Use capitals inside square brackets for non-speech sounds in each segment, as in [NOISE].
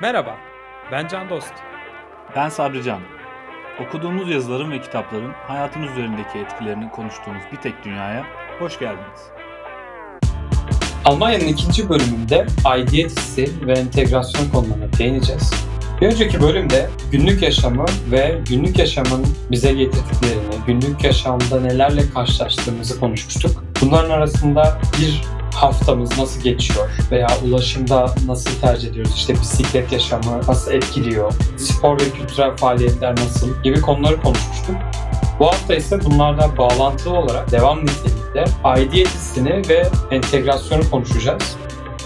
Merhaba, ben Can Dost. Ben Sabri Can. Okuduğumuz yazıların ve kitapların hayatımız üzerindeki etkilerini konuştuğumuz bir tek dünyaya hoş geldiniz. Almanya'nın ikinci bölümünde aidiyet hissi ve entegrasyon konularına değineceğiz. Bir önceki bölümde günlük yaşamı ve günlük yaşamın bize getirdiklerini, günlük yaşamda nelerle karşılaştığımızı konuşmuştuk. Bunların arasında bir haftamız nasıl geçiyor veya ulaşımda nasıl tercih ediyoruz, işte bisiklet yaşamı nasıl etkiliyor, spor ve kültürel faaliyetler nasıl gibi konuları konuşmuştuk. Bu hafta ise bunlarla bağlantılı olarak devam niteliğinde aidiyet hissini ve entegrasyonu konuşacağız.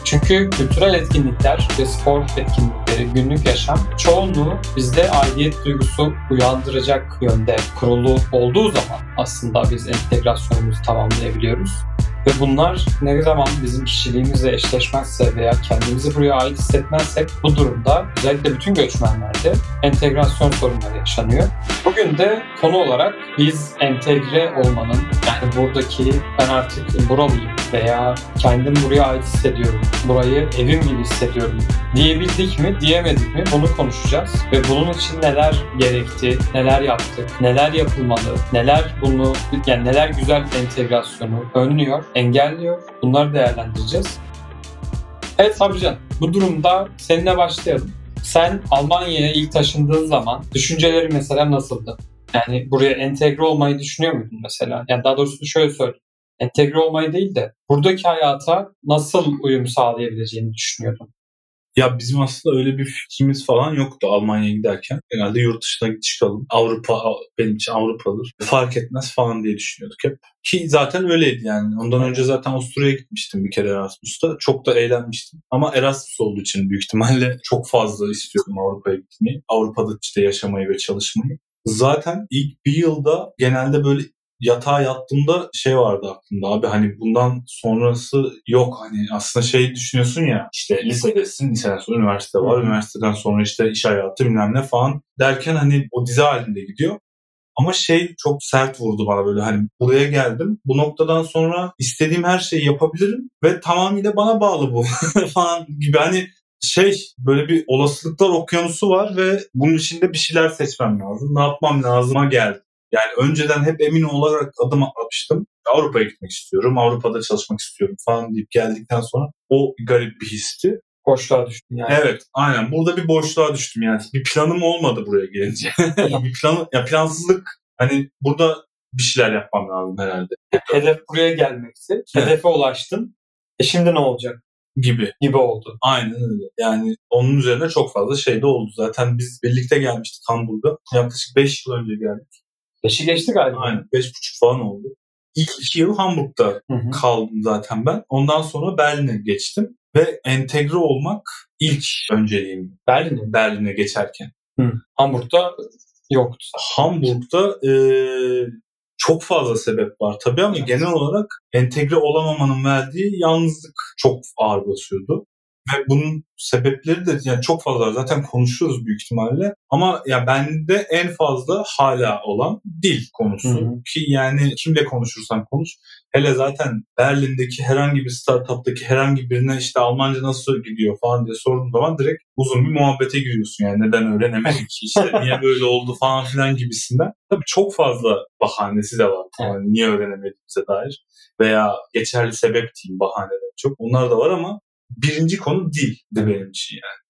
Çünkü kültürel etkinlikler ve spor etkinlikleri, günlük yaşam çoğunluğu bizde aidiyet duygusu uyandıracak yönde kurulu olduğu zaman aslında biz entegrasyonumuzu tamamlayabiliyoruz. Ve bunlar ne zaman bizim kişiliğimizle eşleşmezse veya kendimizi buraya ait hissetmezsek bu durumda özellikle bütün göçmenlerde entegrasyon sorunları yaşanıyor. Bugün de konu olarak biz entegre olmanın yani buradaki ben artık buralıyım veya kendim buraya ait hissediyorum, burayı evim gibi hissediyorum diyebildik mi, diyemedik mi bunu konuşacağız. Ve bunun için neler gerekti, neler yaptık, neler yapılmalı, neler bunu yani neler güzel entegrasyonu önlüyor engelliyor. Bunları değerlendireceğiz. Evet Sabrican, bu durumda seninle başlayalım. Sen Almanya'ya ilk taşındığın zaman düşünceleri mesela nasıldı? Yani buraya entegre olmayı düşünüyor muydun mesela? Yani daha doğrusu şöyle söyleyeyim. Entegre olmayı değil de buradaki hayata nasıl uyum sağlayabileceğini düşünüyordun? Ya bizim aslında öyle bir fikrimiz falan yoktu Almanya'ya giderken. Genelde yurt dışına çıkalım. Avrupa benim için Avrupalıdır. Fark etmez falan diye düşünüyorduk hep. Ki zaten öyleydi yani. Ondan önce zaten Avusturya'ya gitmiştim bir kere Erasmus'ta. Çok da eğlenmiştim. Ama Erasmus olduğu için büyük ihtimalle [LAUGHS] çok fazla istiyordum Avrupa'ya gitmeyi. Avrupa'da işte yaşamayı ve çalışmayı. Zaten ilk bir yılda genelde böyle yatağa yattığımda şey vardı aklımda abi hani bundan sonrası yok hani aslında şey düşünüyorsun ya işte lisedesin liseden sonra üniversite var Hı. üniversiteden sonra işte iş hayatı bilmem ne falan derken hani o dizi halinde gidiyor. Ama şey çok sert vurdu bana böyle hani buraya geldim. Bu noktadan sonra istediğim her şeyi yapabilirim ve tamamıyla bana bağlı bu [LAUGHS] falan gibi hani şey böyle bir olasılıklar okyanusu var ve bunun içinde bir şeyler seçmem lazım. Ne yapmam lazıma geldi. Yani önceden hep emin olarak adım atmıştım. Avrupa'ya gitmek istiyorum, Avrupa'da çalışmak istiyorum falan deyip geldikten sonra o garip bir histi. Boşluğa düştüm yani. Evet aynen burada bir boşluğa düştüm yani. Bir planım olmadı buraya gelince. [LAUGHS] bir planı, ya plansızlık hani burada bir şeyler yapmam lazım herhalde. Hedef buraya gelmekti. Evet. Hedefe ulaştın. E şimdi ne olacak? gibi. Gibi oldu. Aynen öyle. Yani onun üzerine çok fazla şey de oldu. Zaten biz birlikte gelmiştik Hamburg'a. Yaklaşık 5 yıl önce geldik. Beşi geçti galiba. Aynen. Beş buçuk falan oldu. İlk iki yıl Hamburg'da hı hı. kaldım zaten ben. Ondan sonra Berlin'e geçtim. Ve entegre olmak ilk önceliğim. Berlin'e? Berlin'e geçerken. Hı. Hamburg'da yoktu. Hamburg'da e, çok fazla sebep var tabii ama genel olarak entegre olamamanın verdiği yalnızlık çok ağır basıyordu. Ve bunun sebepleri de yani çok fazla zaten konuşuyoruz büyük ihtimalle. Ama ya bende en fazla hala olan dil konusu. Hı hı. Ki yani kimle konuşursan konuş. Hele zaten Berlin'deki herhangi bir startup'taki herhangi birine işte Almanca nasıl gidiyor falan diye sorduğun zaman direkt uzun bir muhabbete giriyorsun. Yani neden öğrenemedik işte [LAUGHS] niye böyle oldu falan filan gibisinden. Tabii çok fazla bahanesi de var. Yani niye öğrenemediğimize dair. Veya geçerli sebep diyeyim bahaneler çok. Onlar da var ama birinci konu dil de benim için yani.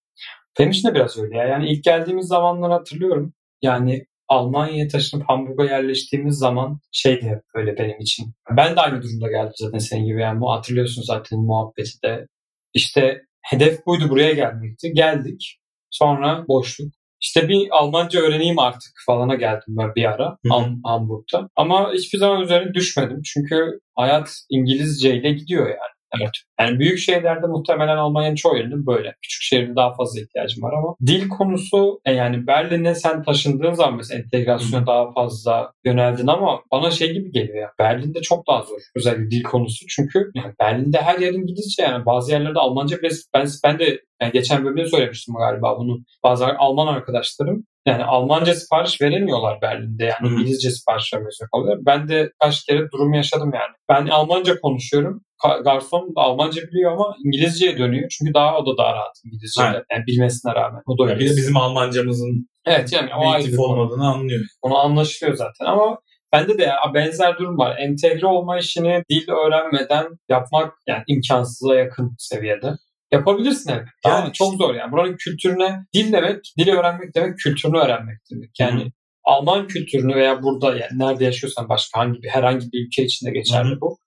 Benim için de biraz öyle ya. Yani ilk geldiğimiz zamanları hatırlıyorum. Yani Almanya'ya taşınıp Hamburg'a yerleştiğimiz zaman şeydi hep böyle benim için. Ben de aynı durumda geldim zaten senin gibi. Yani hatırlıyorsun zaten muhabbeti de. İşte hedef buydu buraya gelmekti. Geldik. Sonra boşluk. İşte bir Almanca öğreneyim artık falana geldim ben bir ara Ham- Hamburg'da. Ama hiçbir zaman üzerine düşmedim. Çünkü hayat İngilizce ile gidiyor yani. Evet. Yani büyük şehirlerde muhtemelen Almanya'nın çoğu yerinde böyle. Küçük şehirde daha fazla ihtiyacım var ama dil konusu e, yani Berlin'e sen taşındığın zaman mesela entegrasyona daha fazla yöneldin ama bana şey gibi geliyor ya. Berlin'de çok daha zor. Özellikle dil konusu. Çünkü yani Berlin'de her yer İngilizce yani. Bazı yerlerde Almanca bile ben, ben de yani geçen bölümde söylemiştim galiba bunu. Bazı Alman arkadaşlarım yani Almanca sipariş veremiyorlar Berlin'de. Yani İngilizce sipariş vermesi kalıyor. Ben de kaç kere durum yaşadım yani. Ben Almanca konuşuyorum. Garson Almanca biliyor ama İngilizceye dönüyor. Çünkü daha o da daha rahat İngilizce. Evet. Yani bilmesine rağmen. O da de bizim Almancamızın Evet yani o ayrı olmadığını anlıyor. Onu anlaşılıyor zaten ama bende de benzer durum var. Entegre olma işini dil öğrenmeden yapmak yani imkansıza yakın seviyede. Yapabilirsin evet. Yani Yani çok zor yani. Buranın kültürüne dil demek, dili öğrenmek demek kültürünü öğrenmek demek. Yani Hı Alman kültürünü veya burada yani nerede yaşıyorsan başka hangi bir herhangi bir ülke içinde geçerli hı. bu.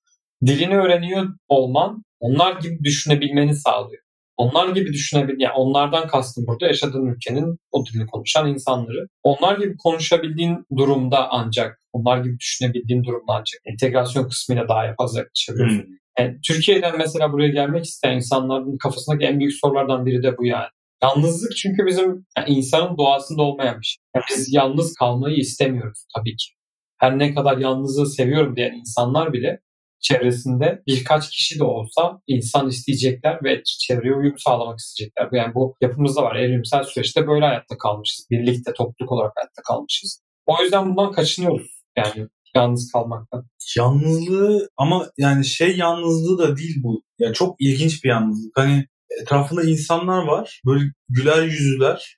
Dilini öğreniyor olman onlar gibi düşünebilmeni sağlıyor. Onlar gibi düşünebil yani onlardan kastım burada yaşadığın ülkenin o dilini konuşan insanları. Onlar gibi konuşabildiğin durumda ancak, onlar gibi düşünebildiğin durumda ancak entegrasyon kısmıyla daha fazla yaklaşabiliyorsun. Hı. Yani Türkiye'den mesela buraya gelmek isteyen insanların kafasındaki en büyük sorulardan biri de bu yani. Yalnızlık çünkü bizim yani insanın doğasında olmayan bir şey. Yani biz yalnız kalmayı istemiyoruz tabii ki. Her ne kadar yalnızlığı seviyorum diyen insanlar bile çevresinde birkaç kişi de olsa insan isteyecekler ve çevreye uyum sağlamak isteyecekler. Yani bu yapımızda var. Evrimsel süreçte böyle hayatta kalmışız. Birlikte, topluluk olarak hayatta kalmışız. O yüzden bundan kaçınıyoruz. Yani yalnız kalmaktan. Yalnızlığı ama yani şey yalnızlığı da değil bu. Yani çok ilginç bir yalnızlık. Hani etrafında insanlar var. Böyle güler yüzlüler.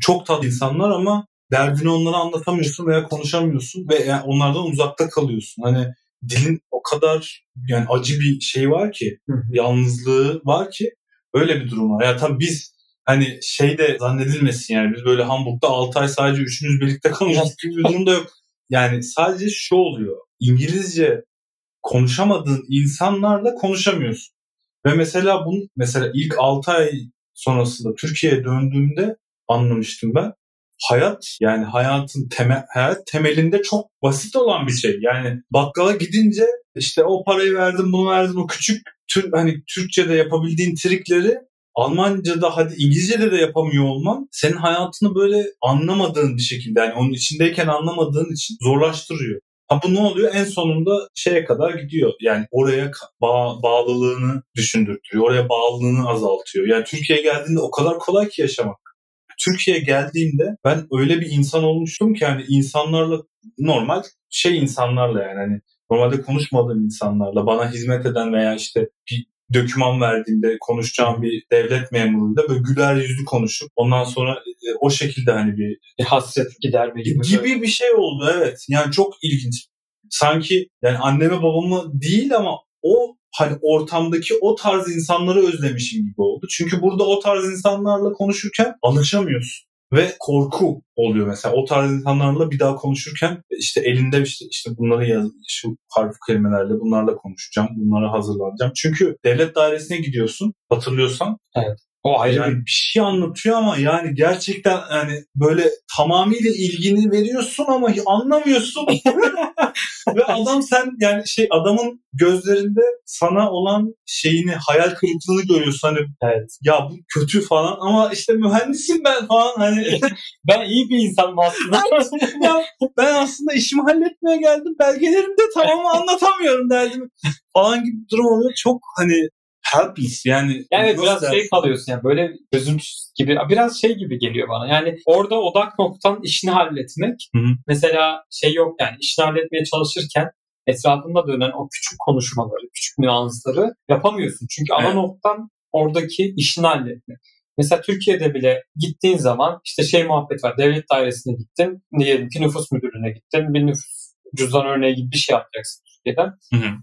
Çok tatlı insanlar ama derdini onlara anlatamıyorsun veya konuşamıyorsun ve yani onlardan uzakta kalıyorsun. Hani dilin o kadar yani acı bir şey var ki, yalnızlığı var ki öyle bir durum var. Ya tabii biz hani şey de zannedilmesin yani biz böyle Hamburg'da 6 ay sadece üçümüz birlikte kalmıştık gibi bir durum da yok. Yani sadece şu oluyor. İngilizce konuşamadığın insanlarla konuşamıyorsun. Ve mesela bunu mesela ilk 6 ay sonrasında Türkiye'ye döndüğümde anlamıştım ben. Hayat yani hayatın temel, hayat temelinde çok basit olan bir şey. Yani bakkala gidince işte o parayı verdin bunu verdin o küçük tür, hani Türkçe'de yapabildiğin trikleri Almanca'da hadi İngilizce'de de yapamıyor olman senin hayatını böyle anlamadığın bir şekilde yani onun içindeyken anlamadığın için zorlaştırıyor. Ha bu ne oluyor? En sonunda şeye kadar gidiyor. Yani oraya bağ- bağlılığını düşündürtüyor. Oraya bağlılığını azaltıyor. Yani Türkiye'ye geldiğinde o kadar kolay ki yaşamak. Türkiye'ye geldiğimde ben öyle bir insan olmuştum ki hani insanlarla normal şey insanlarla yani hani normalde konuşmadığım insanlarla bana hizmet eden veya işte bir döküman verdiğimde konuşacağım bir devlet memuruyla böyle güler yüzlü konuşup ondan sonra e, o şekilde hani bir Bir hasret giderme gibi. gibi bir şey oldu evet. Yani çok ilginç. Sanki yani anneme babamı değil ama o hani ortamdaki o tarz insanları özlemişim gibi oldu. Çünkü burada o tarz insanlarla konuşurken alışamıyorsun. Ve korku oluyor mesela. O tarz insanlarla bir daha konuşurken işte elinde işte, işte bunları yaz, şu harf kelimelerle bunlarla konuşacağım. Bunlara hazırlanacağım. Çünkü devlet dairesine gidiyorsun hatırlıyorsan. O ayrı Yani bir şey anlatıyor ama yani gerçekten yani böyle tamamıyla ilgini veriyorsun ama anlamıyorsun. [LAUGHS] Ve adam sen yani şey adamın gözlerinde sana olan şeyini hayal kırıklığını görüyorsun hani Evet. ya bu kötü falan ama işte mühendisim ben falan hani [LAUGHS] Ben iyi bir insanım aslında. ya ben aslında işimi halletmeye geldim belgelerimde tamamı anlatamıyorum derdim falan gibi bir durum oluyor çok hani helpless yani Yani nasıl biraz şey kalıyorsun yani böyle gözümsüz gibi biraz şey gibi geliyor bana. Yani orada odak noktan işini halletmek. Hı hı. Mesela şey yok yani işini halletmeye çalışırken etrafında dönen o küçük konuşmaları, küçük nüansları yapamıyorsun. Çünkü ana Evet. noktan oradaki işini halletmek. Mesela Türkiye'de bile gittiğin zaman işte şey muhabbet var. Devlet dairesine gittin. Diyelim ki nüfus müdürlüğüne gittin. Bir nüfus cüzdan örneği gibi bir şey yapacaksın Türkiye'den. Hı hı.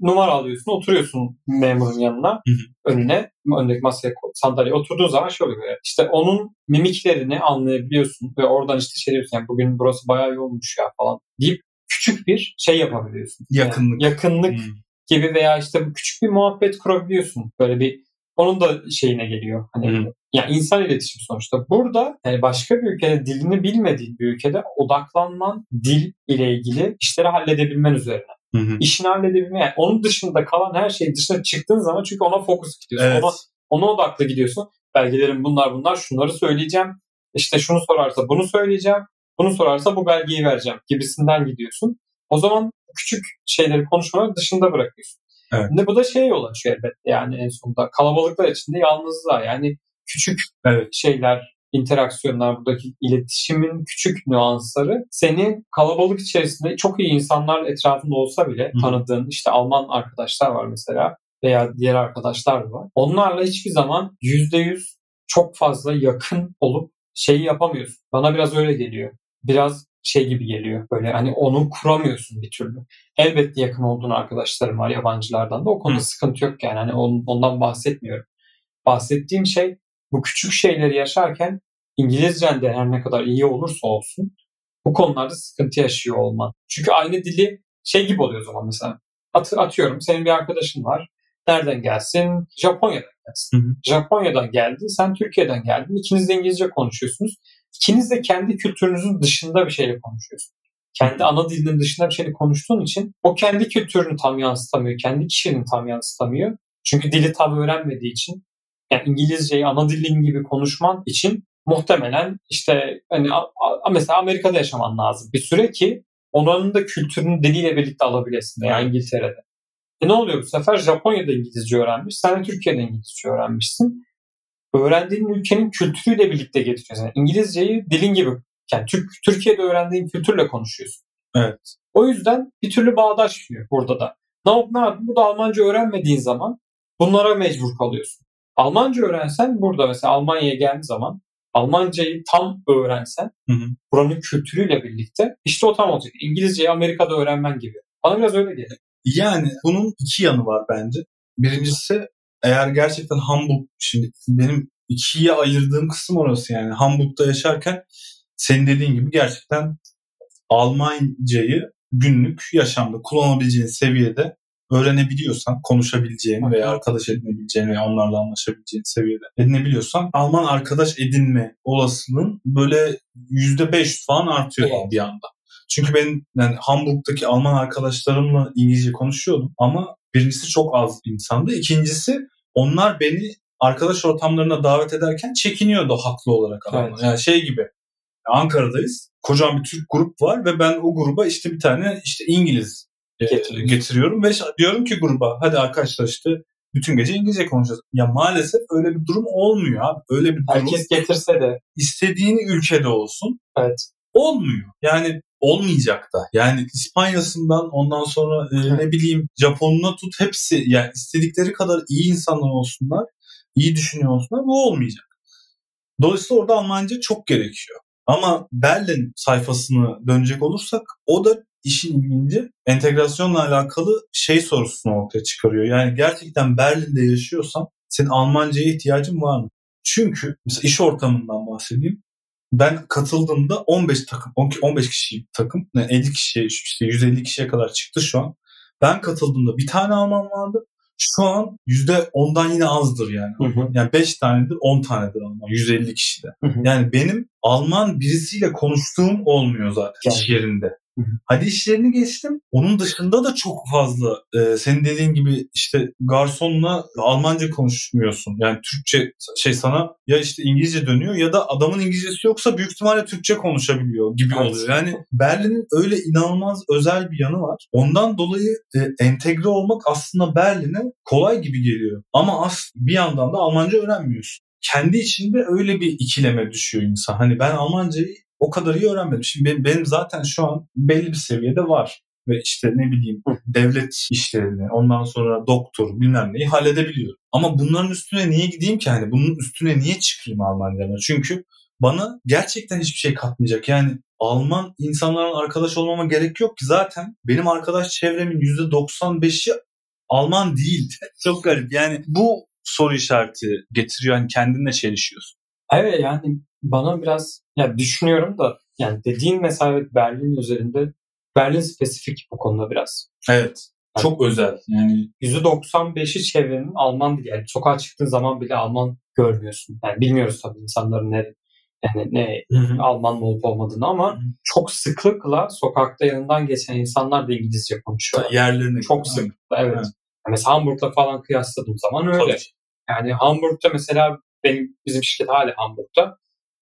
Numara alıyorsun, oturuyorsun memurun yanına, Hı hı. önüne, öndeki masaya sandalyeye oturduğun zaman şey oluyor. İşte onun mimiklerini anlayabiliyorsun ve oradan işte şey diyorsun yani bugün burası bayağı yoğunmuş ya falan deyip küçük bir şey yapabiliyorsun. Yani Yakınlık. yakınlık Hı. gibi veya işte küçük bir muhabbet kurabiliyorsun. Böyle bir onun da şeyine geliyor. Hani Hı. ya insan iletişimi sonuçta. Burada yani başka bir ülkede dilini bilmediğin bir ülkede odaklanman dil ile ilgili işleri halledebilmen üzerine. Hı hı. İşini halledebilme. Yani onun dışında kalan her şeyin dışına çıktığın zaman çünkü ona fokus gidiyorsun. Evet. Ona, ona odaklı gidiyorsun. Belgelerim bunlar bunlar şunları söyleyeceğim. İşte şunu sorarsa bunu söyleyeceğim. Bunu sorarsa bu belgeyi vereceğim gibisinden gidiyorsun. O zaman küçük şeyleri konuşmaları dışında bırakıyorsun. Evet. Şimdi bu da şey yol açıyor elbette yani en sonunda. Kalabalıklar içinde yalnızlığa yani küçük Evet. şeyler, interaksiyonlar, buradaki iletişimin küçük nüansları seni kalabalık içerisinde çok iyi insanlar etrafında olsa bile tanıdığın işte Alman arkadaşlar var mesela. veya diğer arkadaşlar da var. Onlarla hiçbir zaman %100 çok fazla yakın olup şeyi yapamıyorsun. Bana biraz öyle geliyor. Biraz şey gibi geliyor. Böyle hani onu kuramıyorsun bir türlü. Elbette yakın olduğun arkadaşlarım var yabancılardan da. O konuda Hı. sıkıntı yok yani. Hani on- ondan bahsetmiyorum. Bahsettiğim şey bu küçük şeyleri yaşarken İngilizcen de her ne kadar iyi olursa olsun bu konularda sıkıntı yaşıyor olman. Çünkü aynı dili şey gibi oluyor o zaman mesela. At, atıyorum senin bir arkadaşın var. Nereden gelsin? Japonya'dan gelsin. Hı hı. Japonya'dan geldi. Sen Türkiye'den geldin. İkiniz de İngilizce konuşuyorsunuz. İkiniz de kendi kültürünüzün dışında bir şeyle konuşuyorsunuz. Kendi ana dilinin dışında bir şeyle konuştuğun için o kendi kültürünü tam yansıtamıyor. Kendi kişiliğini tam yansıtamıyor. Çünkü dili tam öğrenmediği için yani İngilizceyi ana dilin gibi konuşman için muhtemelen işte hani mesela Amerika'da yaşaman lazım bir süre ki onların da kültürünü diliyle birlikte alabilesin veya İngiltere'de. E ne oluyor bu sefer? Japonya'da İngilizce öğrenmiş, sen de Türkiye'de İngilizce öğrenmişsin. Öğrendiğin ülkenin kültürüyle birlikte getiriyorsun. Yani İngilizceyi dilin gibi, yani Türk, Türkiye'de öğrendiğin kültürle konuşuyorsun. Evet. O yüzden bir türlü bağdaşmıyor burada da. Ne yap ne yap? Burada Almanca öğrenmediğin zaman bunlara mecbur kalıyorsun. Almanca öğrensen burada mesela Almanya'ya geldiğin zaman Almancayı tam öğrensen Hı hı. buranın kültürüyle birlikte işte o tam olacak. İngilizceyi Amerika'da öğrenmen gibi. Bana biraz öyle geliyor. Yani bunun iki yanı var bence. Birincisi eğer gerçekten Hamburg şimdi benim ikiye ayırdığım kısım orası yani. Hamburg'da yaşarken senin dediğin gibi gerçekten Almancayı günlük yaşamda kullanabileceğin seviyede öğrenebiliyorsan, konuşabileceğin veya arkadaş edinebileceğin veya onlarla anlaşabileceğin seviyede edinebiliyorsan Alman arkadaş edinme olasılığın böyle %500 falan artıyor Evet. bir anda. Çünkü ben yani Hamburg'daki Alman arkadaşlarımla İngilizce konuşuyordum ama birincisi çok az insandı. İkincisi onlar beni arkadaş ortamlarına davet ederken çekiniyordu haklı olarak adamlar. Evet. Yani şey gibi Ankara'dayız. Kocaman bir Türk grup var ve ben o gruba işte bir tane işte İngiliz e, Getiriyorsun. getiriyorum ve diyorum ki gruba hadi arkadaşlar işte bütün gece İngilizce konuşacağız. Ya maalesef öyle bir durum olmuyor abi. Öyle bir durum Herkes getirse de istediğin ülkede olsun evet. olmuyor. Yani olmayacak da. Yani İspanya'sından ondan sonra e, ne bileyim Japon'una tut hepsi yani istedikleri kadar iyi insanlar olsunlar, iyi düşünüyor olsunlar bu olmayacak. Dolayısıyla orada Almanca çok gerekiyor. Ama Berlin sayfasını dönecek olursak o da işin ilginci entegrasyonla alakalı şey sorusunu ortaya çıkarıyor. Yani gerçekten Berlin'de yaşıyorsan senin Almanca'ya ihtiyacın var mı? Çünkü mesela iş ortamından bahsedeyim. Ben katıldığımda 15 takım, 15 kişi takım, yani 50 kişiye, işte 150 kişiye kadar çıktı şu an. Ben katıldığımda bir tane Alman vardı. Şu an %10'dan yine azdır yani. Hı hı. Yani 5 tanedir, 10 tanedir Alman. 150 kişide. Hı hı. Yani benim Alman birisiyle konuştuğum olmuyor zaten iş Yani. yerinde. Hadi iş yerini geçtim. Onun dışında da çok fazla e, senin dediğin gibi işte garsonla Almanca konuşmuyorsun. Yani Türkçe şey sana ya işte İngilizce dönüyor ya da adamın İngilizcesi yoksa büyük ihtimalle Türkçe konuşabiliyor gibi Evet. oluyor. Yani Berlin'in öyle inanılmaz özel bir yanı var. Ondan dolayı e, entegre olmak aslında Berlin'e kolay gibi geliyor. Ama as bir yandan da Almanca öğrenmiyorsun. Kendi içinde öyle bir ikileme düşüyor insan. Hani ben Almancayı o kadar iyi öğrenmedim. Şimdi benim, benim zaten şu an belli bir seviyede var. Ve işte ne bileyim devlet işlerini, ondan sonra doktor bilmem neyi halledebiliyorum. Ama bunların üstüne niye gideyim ki? Hani bunun üstüne niye çıkayım Almanca'da? Çünkü bana gerçekten hiçbir şey katmayacak. Yani Alman insanların arkadaş olmama gerek yok ki zaten benim arkadaş çevremin %95'i Alman değil. [LAUGHS] Çok garip. Yani bu soru işareti getiriyor. Yani kendinle çelişiyorsun. Evet yani bana biraz ya düşünüyorum da yani dediğin mesela evet, Berlin üzerinde Berlin spesifik bu konuda biraz. Evet. Çok özel. Yani %95'i çevrenin Alman dili. Yani sokağa çıktığın zaman bile Alman görmüyorsun. Yani bilmiyoruz tabii insanların ne yani ne Alman mı olup olmadığını ama Hı hı. çok sıklıkla sokakta yanından geçen insanlar da İngilizce konuşuyor. yerlerine Çok göre. sıklıkla evet. Yani Mesela Hamburg'la falan kıyasladığım zaman öyle. Tabii. Yani Hamburg'da mesela benim bizim şirket hala Hamburg'da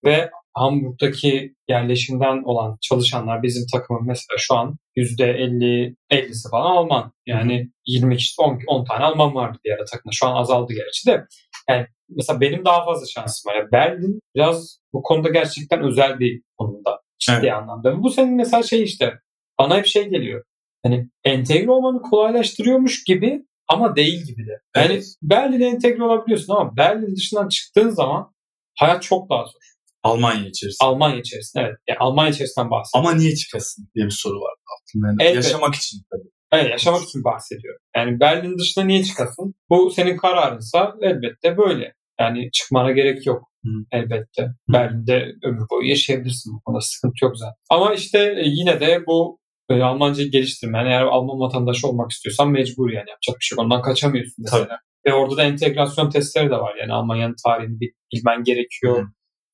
ve Hamburg'daki yerleşimden olan çalışanlar bizim takımın mesela şu an %50 50'si falan Alman. Yani 20 kişi 10, 10 tane Alman vardı diğer takımda. Şu an azaldı gerçi de. Yani mesela benim daha fazla şansım var. Yani Berlin biraz bu konuda gerçekten özel bir konumda ciddi Evet. anlamda. Bu senin mesela şey işte bana hep şey geliyor. Hani entegre olmanı kolaylaştırıyormuş gibi ama değil gibi de. Yani Evet. Berlin'e entegre olabiliyorsun ama Berlin dışından çıktığın zaman hayat çok daha zor. Almanya içerisinde. Almanya içerisinde evet. Yani Almanya içerisinden bahsediyorum. Ama niye çıkasın diye bir soru var aklımda. Yani Elbet. Yaşamak için tabii. Evet, yaşamak için bahsediyorum. Yani Berlin dışında niye çıkasın? Bu senin kararınsa elbette böyle. Yani çıkmana gerek yok. Hı. Elbette. Berlin'de ömür boyu yaşayabilirsin. Bu konuda sıkıntı yok zaten. Ama işte e, yine de bu e, Almancayı geliştirmen, eğer Alman vatandaşı olmak istiyorsan mecbur yani yapacak bir şey yok. Ondan kaçamıyorsun mesela. Ve orada da entegrasyon testleri de var. Yani Almanya'nın tarihini bil- bilmen gerekiyor. Hı.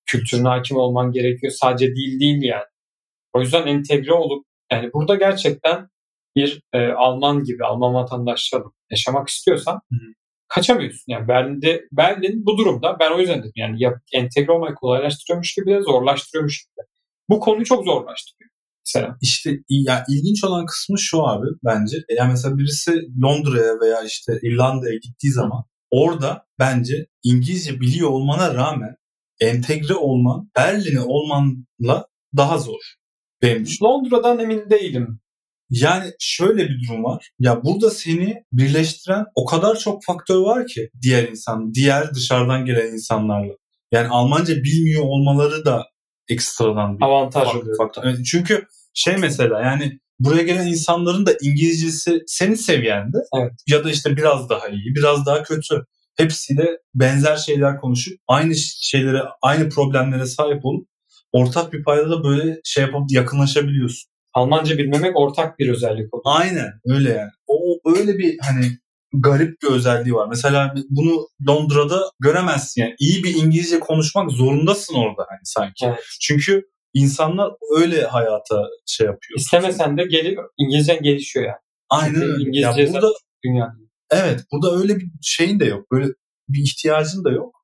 Kültürüne hakim olman gerekiyor. Sadece dil değil yani. O yüzden entegre olup yani burada gerçekten bir e, Alman gibi, Alman vatandaşlığı yaşamak istiyorsan Hı. kaçamıyorsun. Yani Berlin'de Berlin bu durumda ben o yüzden dedim yani yap, entegre olmayı kolaylaştırıyormuş gibi de zorlaştırıyormuş gibi. Bu konuyu çok zorlaştırıyor. Mesela. İşte ya ilginç olan kısmı şu abi bence. Yani mesela birisi Londra'ya veya işte İrlanda'ya gittiği zaman orada bence İngilizce biliyor olmana rağmen entegre olman Berlin'e olmanla daha zor. Benim. Londra'dan emin değilim. Yani şöyle bir durum var. Ya burada seni birleştiren o kadar çok faktör var ki diğer insan, diğer dışarıdan gelen insanlarla. Yani Almanca bilmiyor olmaları da ekstradan bir Avantaj oluyor. faktör. Evet, çünkü şey mesela yani buraya gelen insanların da İngilizcesi senin seviyende Evet. ya da işte biraz daha iyi, biraz daha kötü. Hepsiyle benzer şeyler konuşup aynı şeylere, aynı problemlere sahip olup ortak bir payda da böyle şey yapıp yakınlaşabiliyorsun. Almanca bilmemek ortak bir özellik oluyor. Aynen öyle yani. O öyle bir hani garip bir özelliği var. Mesela bunu Londra'da göremezsin yani. İyi bir İngilizce konuşmak zorundasın orada hani sanki. Evet. Çünkü insanlar öyle hayata şey yapıyor. İstemesen de geliyor. İngilizcen gelişiyor yani. Aynen Çünkü öyle. İngilizce Ya burada Dünya. Evet burada öyle bir şeyin de yok. Böyle bir ihtiyacın da yok.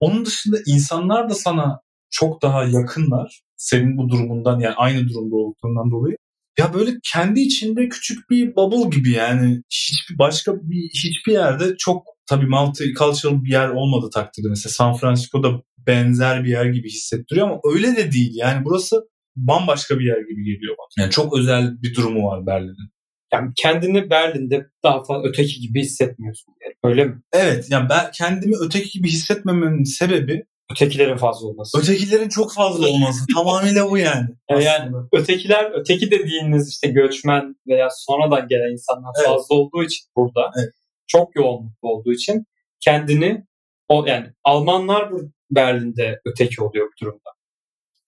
Onun dışında insanlar da sana çok daha yakınlar. Senin bu durumundan yani aynı durumda olduğundan dolayı. Ya böyle kendi içinde küçük bir bubble gibi yani hiçbir başka bir hiçbir yerde çok tabii multicultural bir yer olmadı takdirde mesela San Francisco'da benzer bir yer gibi hissettiriyor ama öyle de değil yani burası bambaşka bir yer gibi geliyor bana. Yani çok özel bir durumu var Berlin'in. Yani kendini Berlin'de daha fazla öteki gibi hissetmiyorsun. Yani. Öyle mi? Evet yani ben kendimi öteki gibi hissetmememin sebebi Ötekilerin fazla olması. ötekilerin çok fazla olması. [LAUGHS] Tamamıyla bu yani. Yani, yani aslında. ötekiler, öteki dediğiniz işte göçmen veya sonradan gelen insanlar Evet. fazla olduğu için burada Evet. çok yoğunluklu olduğu için kendini o yani Almanlar Berlin'de öteki oluyor bu durumda.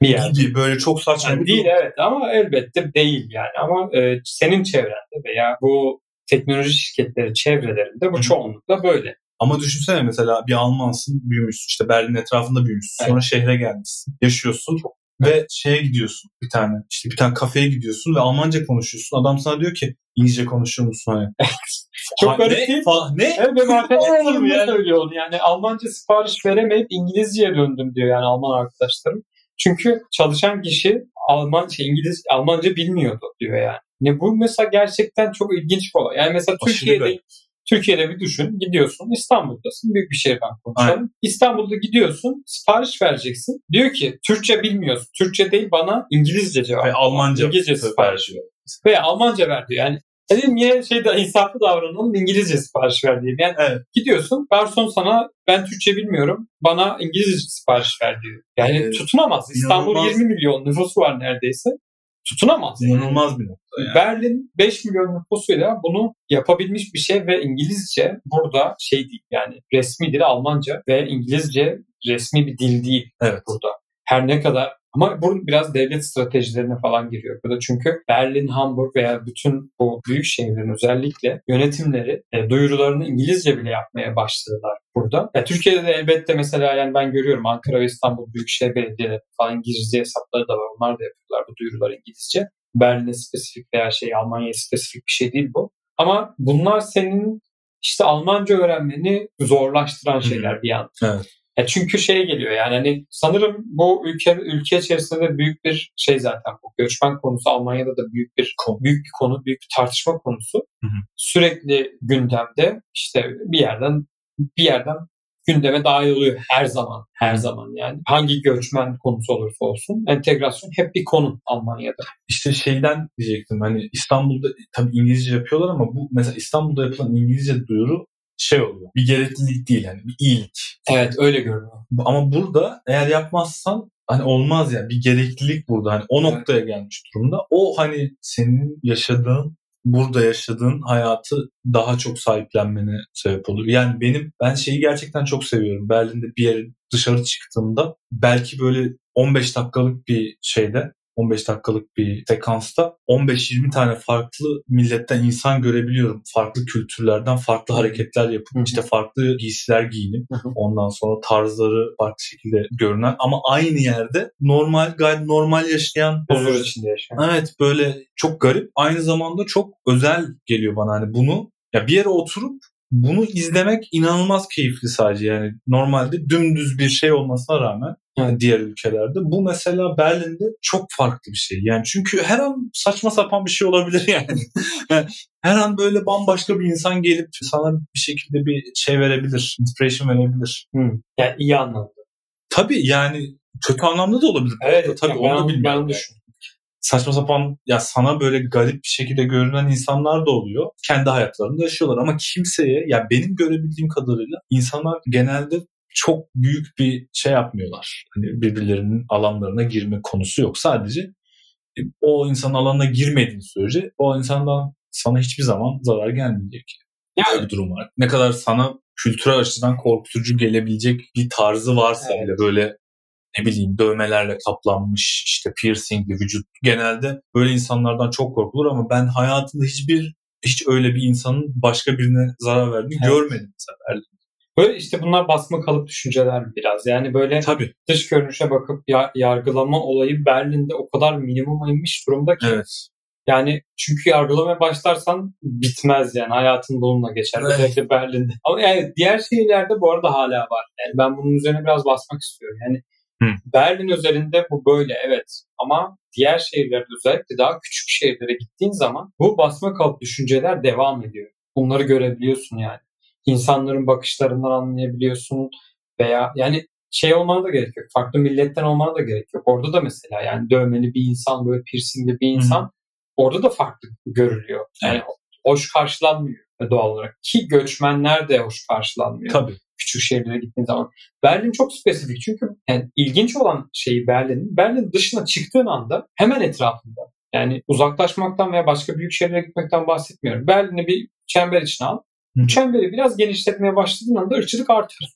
Bir yer. gibi böyle çok saçma Yani bir değil durum. evet ama elbette değil yani ama e, senin çevrende veya bu teknoloji şirketleri çevrelerinde bu Hı çoğunlukla böyle. Ama düşünsene mesela bir Almansın büyümüşsün işte Berlin etrafında büyümüşsün Evet. sonra şehre gelmişsin yaşıyorsun ve şeye gidiyorsun bir tane işte bir tane kafeye gidiyorsun ve Almanca konuşuyorsun adam sana diyor ki İngilizce konuşuyor musun hani? [LAUGHS] Çok Ha, garip ne? değil mi? Ne? Evet benim arkadaşlarım yani. söylüyor onu. Yani Almanca sipariş veremeyip İngilizceye döndüm diyor yani Alman arkadaşlarım. Çünkü çalışan kişi Alman şey İngiliz Almanca bilmiyordu diyor yani. Ne bu mesela gerçekten çok ilginç bir olay. Yani mesela Aşırı Türkiye'de garip. Türkiye'de bir düşün. Gidiyorsun İstanbul'dasın. Büyük bir şehirden konuşalım. İstanbul'da gidiyorsun. Sipariş vereceksin. Diyor ki Türkçe bilmiyorsun. Türkçe değil bana İngilizce cevap. Hayır, Almanca İngilizce sipariş ver. Veya Almanca ver diyor. Yani dedim niye şeyde insaflı davranalım İngilizce sipariş ver diye. Yani Evet. gidiyorsun garson sana ben Türkçe bilmiyorum bana İngilizce sipariş ver diyor. Yani Evet. tutunamaz. İstanbul İnanılmaz. 20 milyon nüfusu var neredeyse. Tutunamaz. yani. İnanılmaz bir nokta yani. Berlin 5 milyon nüfusuyla bunu yapabilmiş bir şey ve İngilizce burada şey değil yani resmi dil Almanca ve İngilizce resmi bir dil değil Evet. burada. Her ne kadar ama bu biraz devlet stratejilerine falan giriyor burada. Çünkü Berlin, Hamburg veya bütün bu büyük şehirlerin özellikle yönetimleri e, duyurularını İngilizce bile yapmaya başladılar burada. Ya, Türkiye'de de elbette mesela yani ben görüyorum Ankara ve İstanbul Büyükşehir Belediyeleri falan İngilizce hesapları da var. Onlar da yapıyorlar bu duyurular İngilizce. Berlin'e spesifik veya şey Almanya'ya spesifik bir şey değil bu. Ama bunlar senin işte Almanca öğrenmeni zorlaştıran şeyler bir yandan. Evet. Ya çünkü şey geliyor yani hani sanırım bu ülke ülke içerisinde de büyük bir şey zaten bu göçmen konusu Almanya'da da büyük bir Konu. büyük bir konu, büyük bir tartışma konusu. Hı hı. Sürekli gündemde işte bir yerden bir yerden gündeme dahil oluyor her zaman. Her zaman yani. Hangi göçmen konusu olursa olsun entegrasyon hep bir konu Almanya'da. İşte şeyden diyecektim hani İstanbul'da tabii İngilizce yapıyorlar ama bu mesela İstanbul'da yapılan İngilizce duyuru şey oluyor. Bir gereklilik değil yani bir iyilik. Evet öyle görünüyor. Ama burada eğer yapmazsan hani olmaz yani bir gereklilik burada hani o noktaya gelmiş durumda. O hani senin yaşadığın burada yaşadığın hayatı daha çok sahiplenmene sebep oluyor. Yani benim ben şeyi gerçekten çok seviyorum. Berlin'de bir yere dışarı çıktığımda belki böyle 15 dakikalık bir şeyde 15 dakikalık bir sekansta 15-20 tane farklı milletten insan görebiliyorum. Farklı kültürlerden farklı hareketler yapıp Hı hı. işte farklı giysiler giyinip ondan sonra tarzları farklı şekilde görünen ama aynı yerde normal gayet normal yaşayan Huzur içinde yaşayan. Evet böyle çok garip. Aynı zamanda çok özel geliyor bana hani bunu ya bir yere oturup bunu izlemek inanılmaz keyifli sadece yani normalde dümdüz bir şey olmasına rağmen Evet. diğer ülkelerde bu mesela Berlin'de çok farklı bir şey yani çünkü her an saçma sapan bir şey olabilir yani, [LAUGHS] Yani her an böyle bambaşka bir insan gelip sana bir şekilde bir şey verebilir inspiration verebilir Hı. Yani iyi anlamda. tabii yani kötü anlamda da olabilir Evet. tabii yani onu da ben, bilmiyorum ben yani düşün. Saçma sapan ya sana böyle garip bir şekilde görünen insanlar da oluyor. Kendi hayatlarında yaşıyorlar ama kimseye ya benim görebildiğim kadarıyla insanlar genelde çok büyük bir şey yapmıyorlar. Hani birbirlerinin alanlarına girme konusu yok. Sadece e, o insanın alanına girmediğin sürece o insandan sana hiçbir zaman zarar gelmeyecek. Böyle bir durum var. Ne kadar sana kültürel açıdan korkutucu gelebilecek bir tarzı varsa Evet. bile böyle ne bileyim dövmelerle kaplanmış işte piercingli vücut genelde böyle insanlardan çok korkulur ama ben hayatımda hiçbir hiç öyle bir insanın başka birine zarar verdiğini Evet. görmedim mesela. Böyle işte bunlar basma kalıp düşünceler biraz. Yani böyle Tabii. dış görünüşe bakıp ya- yargılama olayı Berlin'de o kadar minimuma inmiş durumda ki. Evet. Yani çünkü yargılamaya başlarsan bitmez yani. Hayatın bununla geçer. Evet. Özellikle Berlin'de. Ama yani diğer şehirlerde bu arada hala var. Yani ben bunun üzerine biraz basmak istiyorum. Yani Hı. Berlin özelinde bu böyle evet. Ama diğer şehirlerde özellikle daha küçük şehirlere gittiğin zaman bu basma kalıp düşünceler devam ediyor. Bunları görebiliyorsun yani. İnsanların bakışlarından anlayabiliyorsun veya yani şey olmana da gerek yok. Farklı milletten olmana da gerek yok. Orada da mesela yani dövmeli bir insan, böyle piercingli bir insan orada da farklı görülüyor. Yani hoş karşılanmıyor doğal olarak. Ki göçmenler de hoş karşılanmıyor. Tabii. Küçük şehirlere gittiğin zaman. Berlin çok spesifik çünkü yani ilginç olan şeyi Berlin'in Berlin dışına çıktığın anda hemen etrafında. Yani uzaklaşmaktan veya başka büyük şehirlere gitmekten bahsetmiyorum. Berlin'i bir çember içine al. Hı. Bu çemberi biraz genişletmeye başladığın anda ırkçılık artar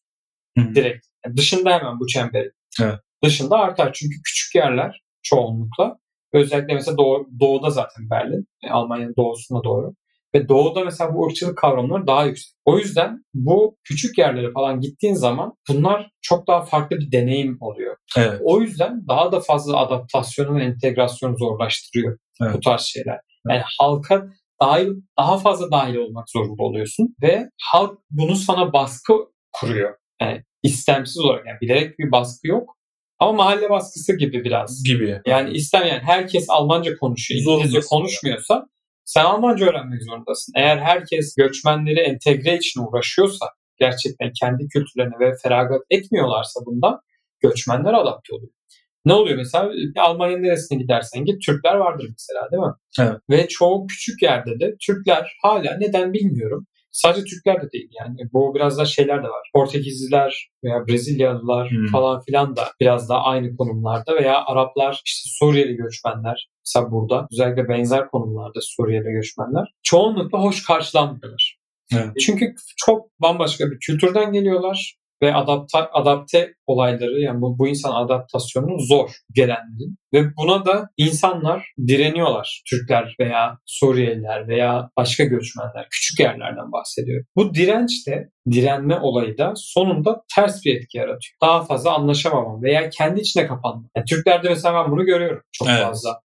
Hı. direkt. Yani dışında hemen bu çemberi. Evet. Dışında artar çünkü küçük yerler çoğunlukla. Özellikle mesela doğu, doğuda zaten Berlin. Almanya'nın doğusuna doğru. Ve doğuda mesela bu ırkçılık kavramları daha yüksek. O yüzden bu küçük yerlere falan gittiğin zaman bunlar çok daha farklı bir deneyim oluyor. Evet. O yüzden daha da fazla adaptasyonu ve entegrasyonu zorlaştırıyor Evet. bu tarz şeyler. Yani halka dahil, daha fazla dahil olmak zorunda oluyorsun ve halk bunu sana baskı kuruyor. Yani istemsiz olarak yani bilerek bir baskı yok ama mahalle baskısı gibi biraz. Gibi. Yani istemeyen herkes Almanca konuşuyor, İngilizce konuşmuyorsa sen Almanca öğrenmek zorundasın. Eğer herkes göçmenleri entegre için uğraşıyorsa gerçekten kendi kültürlerine ve feragat etmiyorlarsa bundan göçmenler adapte oluyor. Ne oluyor mesela? Almanya'nın neresine gidersen git Türkler vardır mesela değil mi? Evet. Ve çoğu küçük yerde de Türkler hala neden bilmiyorum. Sadece Türkler de değil yani. Bu biraz da şeyler de var. Portekizliler veya Brezilyalılar Hmm. falan filan da biraz daha aynı konumlarda veya Araplar işte Suriyeli göçmenler mesela burada özellikle benzer konumlarda Suriyeli göçmenler çoğunlukla hoş karşılanmıyorlar. Evet. Çünkü çok bambaşka bir kültürden geliyorlar ve adapte, adapte olayları yani bu, bu insan adaptasyonu zor gelenlerin ve buna da insanlar direniyorlar. Türkler veya Suriyeliler veya başka göçmenler küçük yerlerden bahsediyorum. Bu direnç de direnme olayı da sonunda ters bir etki yaratıyor. Daha fazla anlaşamama veya kendi içine kapanma. Yani Türklerde mesela ben bunu görüyorum çok Evet. fazla.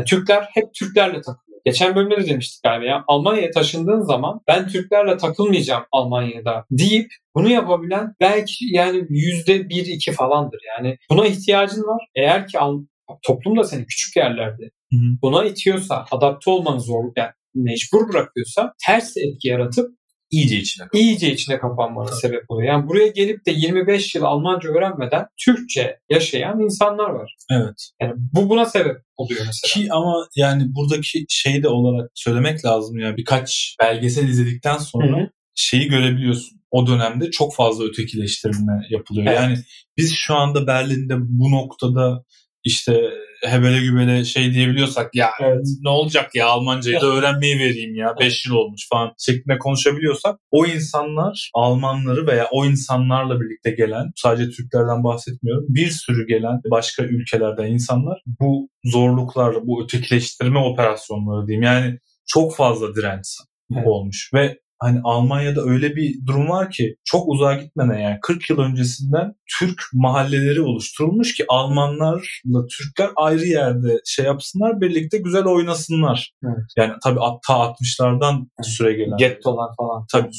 Yani Türkler hep Türklerle takılıyor. Geçen bölümde de demiştik galiba ya. Almanya'ya taşındığın zaman ben Türklerle takılmayacağım Almanya'da deyip bunu yapabilen belki yani yüzde bir iki falandır. Yani buna ihtiyacın var. Eğer ki toplum da seni küçük yerlerde buna itiyorsa, adapte olmanı zor, yani mecbur bırakıyorsa ters etki yaratıp iyice içine. iyice içine kapanmana Tabii. sebep oluyor. Yani buraya gelip de 25 yıl Almanca öğrenmeden Türkçe yaşayan insanlar var. Evet. Yani bu buna sebep oluyor mesela. Ki ama yani buradaki şey de olarak söylemek lazım yani birkaç belgesel izledikten sonra Hı hı. şeyi görebiliyorsun. O dönemde çok fazla ötekileştirme yapılıyor. Evet. Yani biz şu anda Berlin'de bu noktada işte hebele gübele şey diyebiliyorsak ya Evet. ne olacak ya Almancayı da [LAUGHS] öğrenmeyi vereyim ya 5 yıl olmuş falan şeklinde konuşabiliyorsak o insanlar Almanları veya o insanlarla birlikte gelen sadece Türklerden bahsetmiyorum bir sürü gelen başka ülkelerden insanlar bu zorluklarla bu ötekileştirme operasyonları diyeyim yani çok fazla direnç Evet. olmuş ve hani Almanya'da öyle bir durum var ki çok uzağa gitmeden yani 40 yıl öncesinden Türk mahalleleri oluşturulmuş ki Almanlarla Türkler ayrı yerde şey yapsınlar birlikte güzel oynasınlar. Evet. Yani tabii ta 60'lardan süre gelen. Gettolar falan. Tabii.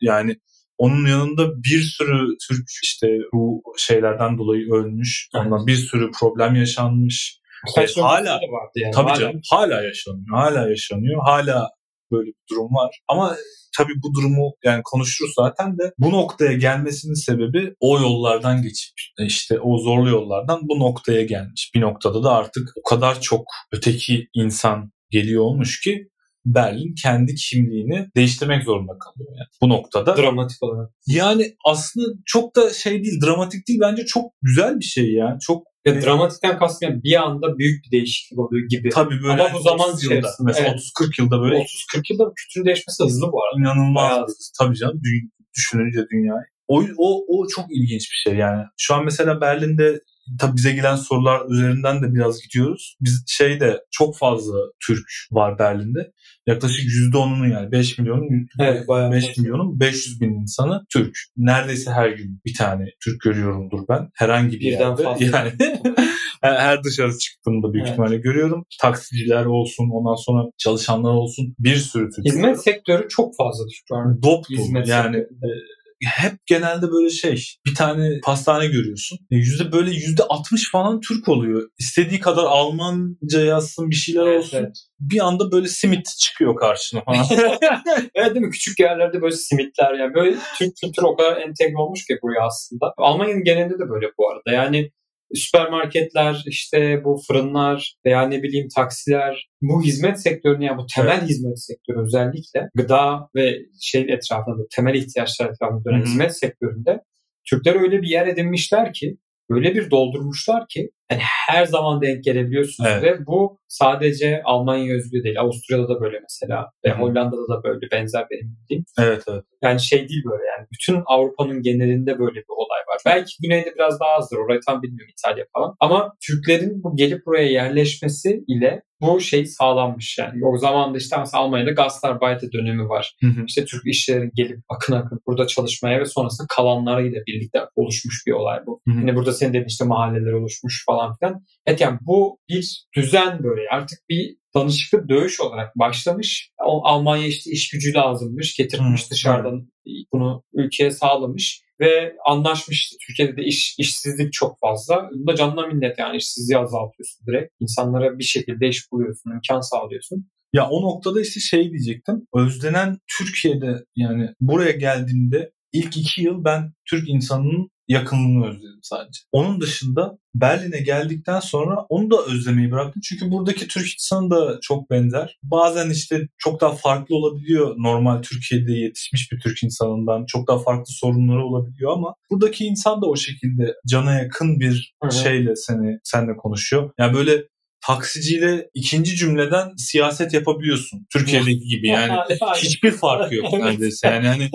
Yani onun yanında bir sürü Türk işte bu şeylerden dolayı ölmüş. Evet. Ondan bir sürü problem yaşanmış. Kaç hala- vardı yani. Tabii Hala. canım hala yaşanıyor. Hala yaşanıyor. Hala böyle bir durum var. Ama tabii bu durumu yani konuşuruz zaten de bu noktaya gelmesinin sebebi o yollardan geçip işte o zorlu yollardan bu noktaya gelmiş. Bir noktada da artık o kadar çok öteki insan geliyor olmuş ki Berlin kendi kimliğini değiştirmek zorunda kalıyor yani bu noktada. Dramatik olarak. Yani aslında çok da şey değil, dramatik değil bence çok güzel bir şey ya. Çok Ya, dramatikten kastım yani bir anda büyük bir değişiklik oluyor gibi. tabii böyle Ama bu zaman 30 yılda, mesela evet. 30-40 yılda böyle 30-40 yılda kültürün değişmesi hızlı bu arada. inanılmaz Bayağı. tabii canım dü- düşününce dünyayı. O, o, o çok ilginç bir şey yani. Şu an mesela Berlin'de tabii bize gelen sorular üzerinden de biraz gidiyoruz. Biz şeyde çok fazla Türk var Berlin'de. Yaklaşık %10'unun yani 5 milyonun Evet, bayağı 5 fazla. milyonun 500 bin insanı Türk. Neredeyse her gün bir tane Türk görüyorumdur ben. Herhangi bir Birden yerde. fazla. Yani [LAUGHS] her dışarı çıktığımda büyük Evet. ihtimalle görüyorum. Taksiciler olsun, ondan sonra çalışanlar olsun. Bir sürü Türk. Hizmet sektörü çok fazla Türk var. Dop. Hizmet yani sektörü. Hep genelde böyle şey bir tane pastane görüyorsun. E, Yüzde böyle yüzde 60 falan Türk oluyor. İstediği kadar Almanca yazsın bir şeyler Evet, olsun. evet. Bir anda böyle simit çıkıyor karşına falan. [LAUGHS] evet değil mi? Küçük yerlerde böyle simitler yani böyle Türk kültürü o kadar entegre olmuş ki buraya aslında. Almanya'nın genelinde de böyle bu arada. Yani süpermarketler, işte bu fırınlar veya ne bileyim taksiler, bu hizmet sektörünü yani bu temel hizmet sektörü özellikle gıda ve şey etrafında temel ihtiyaçlar etrafında dönen hizmet sektöründe Türkler öyle bir yer edinmişler ki öyle bir doldurmuşlar ki yani her zaman denk gelebiliyorsunuz Evet. ve bu sadece Almanya özgü değil. Avusturya'da da böyle mesela ve Hı. Hollanda'da da böyle benzer benim bildiğim. evet evet. Yani şey değil böyle yani bütün Avrupa'nın genelinde böyle bir olay var. Belki güneyde biraz daha azdır. Orayı tam bilmiyorum İtalya falan. Ama Türklerin bu gelip buraya yerleşmesi ile bu şey sağlanmış yani. O zaman da işte mesela Almanya'da Gastarbeiter dönemi var. Hı hı. İşte Türk işçilerin gelip akın akın burada çalışmaya ve sonrasında kalanlarıyla birlikte oluşmuş bir olay bu. Hı hı. Yine burada senin dediğin işte mahalleler oluşmuş falan filan. Evet yani bu bir düzen böyle artık bir danışıklı dövüş olarak başlamış. Almanya işte iş gücü lazımmış, getirmiş dışarıdan bunu ülkeye sağlamış ve anlaşmış. işte. Türkiye'de de iş, işsizlik çok fazla. Bunda canına minnet yani işsizliği azaltıyorsun direkt. İnsanlara bir şekilde iş buluyorsun, imkan sağlıyorsun. Ya o noktada işte şey diyecektim. Özlenen Türkiye'de yani buraya geldiğimde ilk iki yıl ben Türk insanının yakınlığını özledim sadece. Onun dışında Berlin'e geldikten sonra onu da özlemeyi bıraktım. Çünkü buradaki Türk insanı da çok benzer. Bazen işte çok daha farklı olabiliyor normal Türkiye'de yetişmiş bir Türk insanından. Çok daha farklı sorunları olabiliyor ama buradaki insan da o şekilde cana yakın bir Hı hı. şeyle seni senle konuşuyor. Yani böyle taksiciyle ikinci cümleden siyaset yapabiliyorsun. Türkiye'deki gibi yani [LAUGHS] hiçbir farkı yok [LAUGHS] neredeyse. Yani hani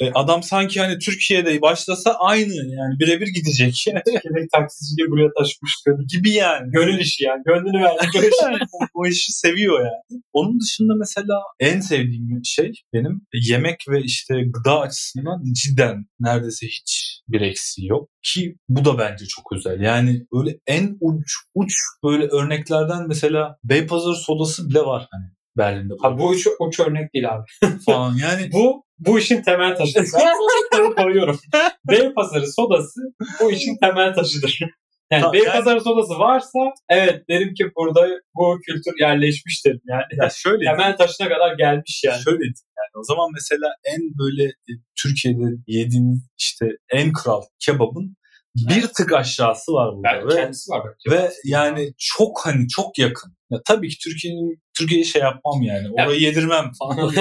e, adam sanki hani Türkiye'de başlasa aynı yani birebir gidecek [LAUGHS] Türkiye'deki taksiciliği buraya taşımış. gibi yani. Gönül işi yani. Gönlünü verdi. [LAUGHS] O işi seviyor yani. Onun dışında mesela en sevdiğim şey benim yemek ve işte gıda açısından cidden neredeyse hiç bir eksiği yok. Ki bu da bence çok özel. Yani öyle en uç uç böyle örneklerden mesela Beypazarı sodası bile var hani Berlin'de Ha, bu uç, uç örnek değil abi. falan. Yani Bu bu işin temel taşıdır. Ben [LAUGHS] bunu koyuyorum. Beypazarı sodası bu işin temel taşıdır. Yani Ta- Beypazarı sodası varsa evet derim ki burada bu kültür yerleşmiştir. Yani Ya şöyle [LAUGHS] temel taşına kadar gelmiş yani. Şöyle yani o zaman mesela en böyle e, Türkiye'de yediğiniz işte en kral kebabın bir tık aşağısı var burada. Yani ve, kendisi var bence. ve yani çok hani çok yakın. Ya tabii ki Türkiye'nin Türkiye'ye şey yapmam yani. Ya- Orayı yedirmem falan. [LAUGHS]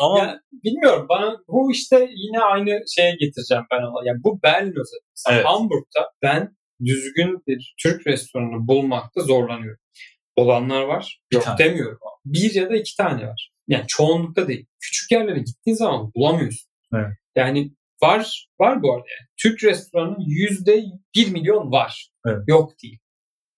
Ama Ya, bilmiyorum bana bu işte yine aynı şeye getireceğim ben ona. Yani bu Berlin özellikle. Evet. Hamburg'da ben düzgün bir Türk restoranı bulmakta zorlanıyorum. Olanlar var. Bir Yok tane. demiyorum. Bir ya da iki tane var. Yani çoğunlukta değil. Küçük yerlere gittiğin zaman bulamıyorsun. Evet. Yani var var bu arada yani. Türk restoranı yüzde bir milyon var. Evet. Yok değil.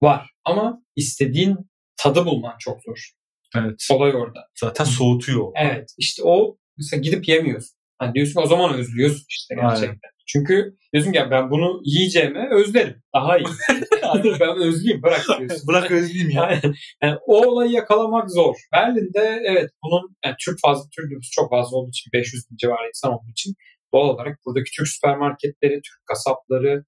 Var. Ama istediğin tadı bulman çok zor. evet, Olay orada. zaten soğutuyor. Evet işte o mesela gidip yemiyorsun. Hani diyorsun o zaman özlüyorsun işte gerçekten. Çünkü diyorsun ki ben bunu yiyeceğime özlerim. Daha iyi. [LAUGHS] Yani ben özleyeyim bırak diyorsun. Bırak özleyeyim ya. Yani, yani o olayı yakalamak zor. Berlin'de evet bunun yani Türk fazla Türk nüfusu çok fazla olduğu için 500 bin civarı insan olduğu için doğal olarak buradaki Türk süpermarketleri, Türk kasapları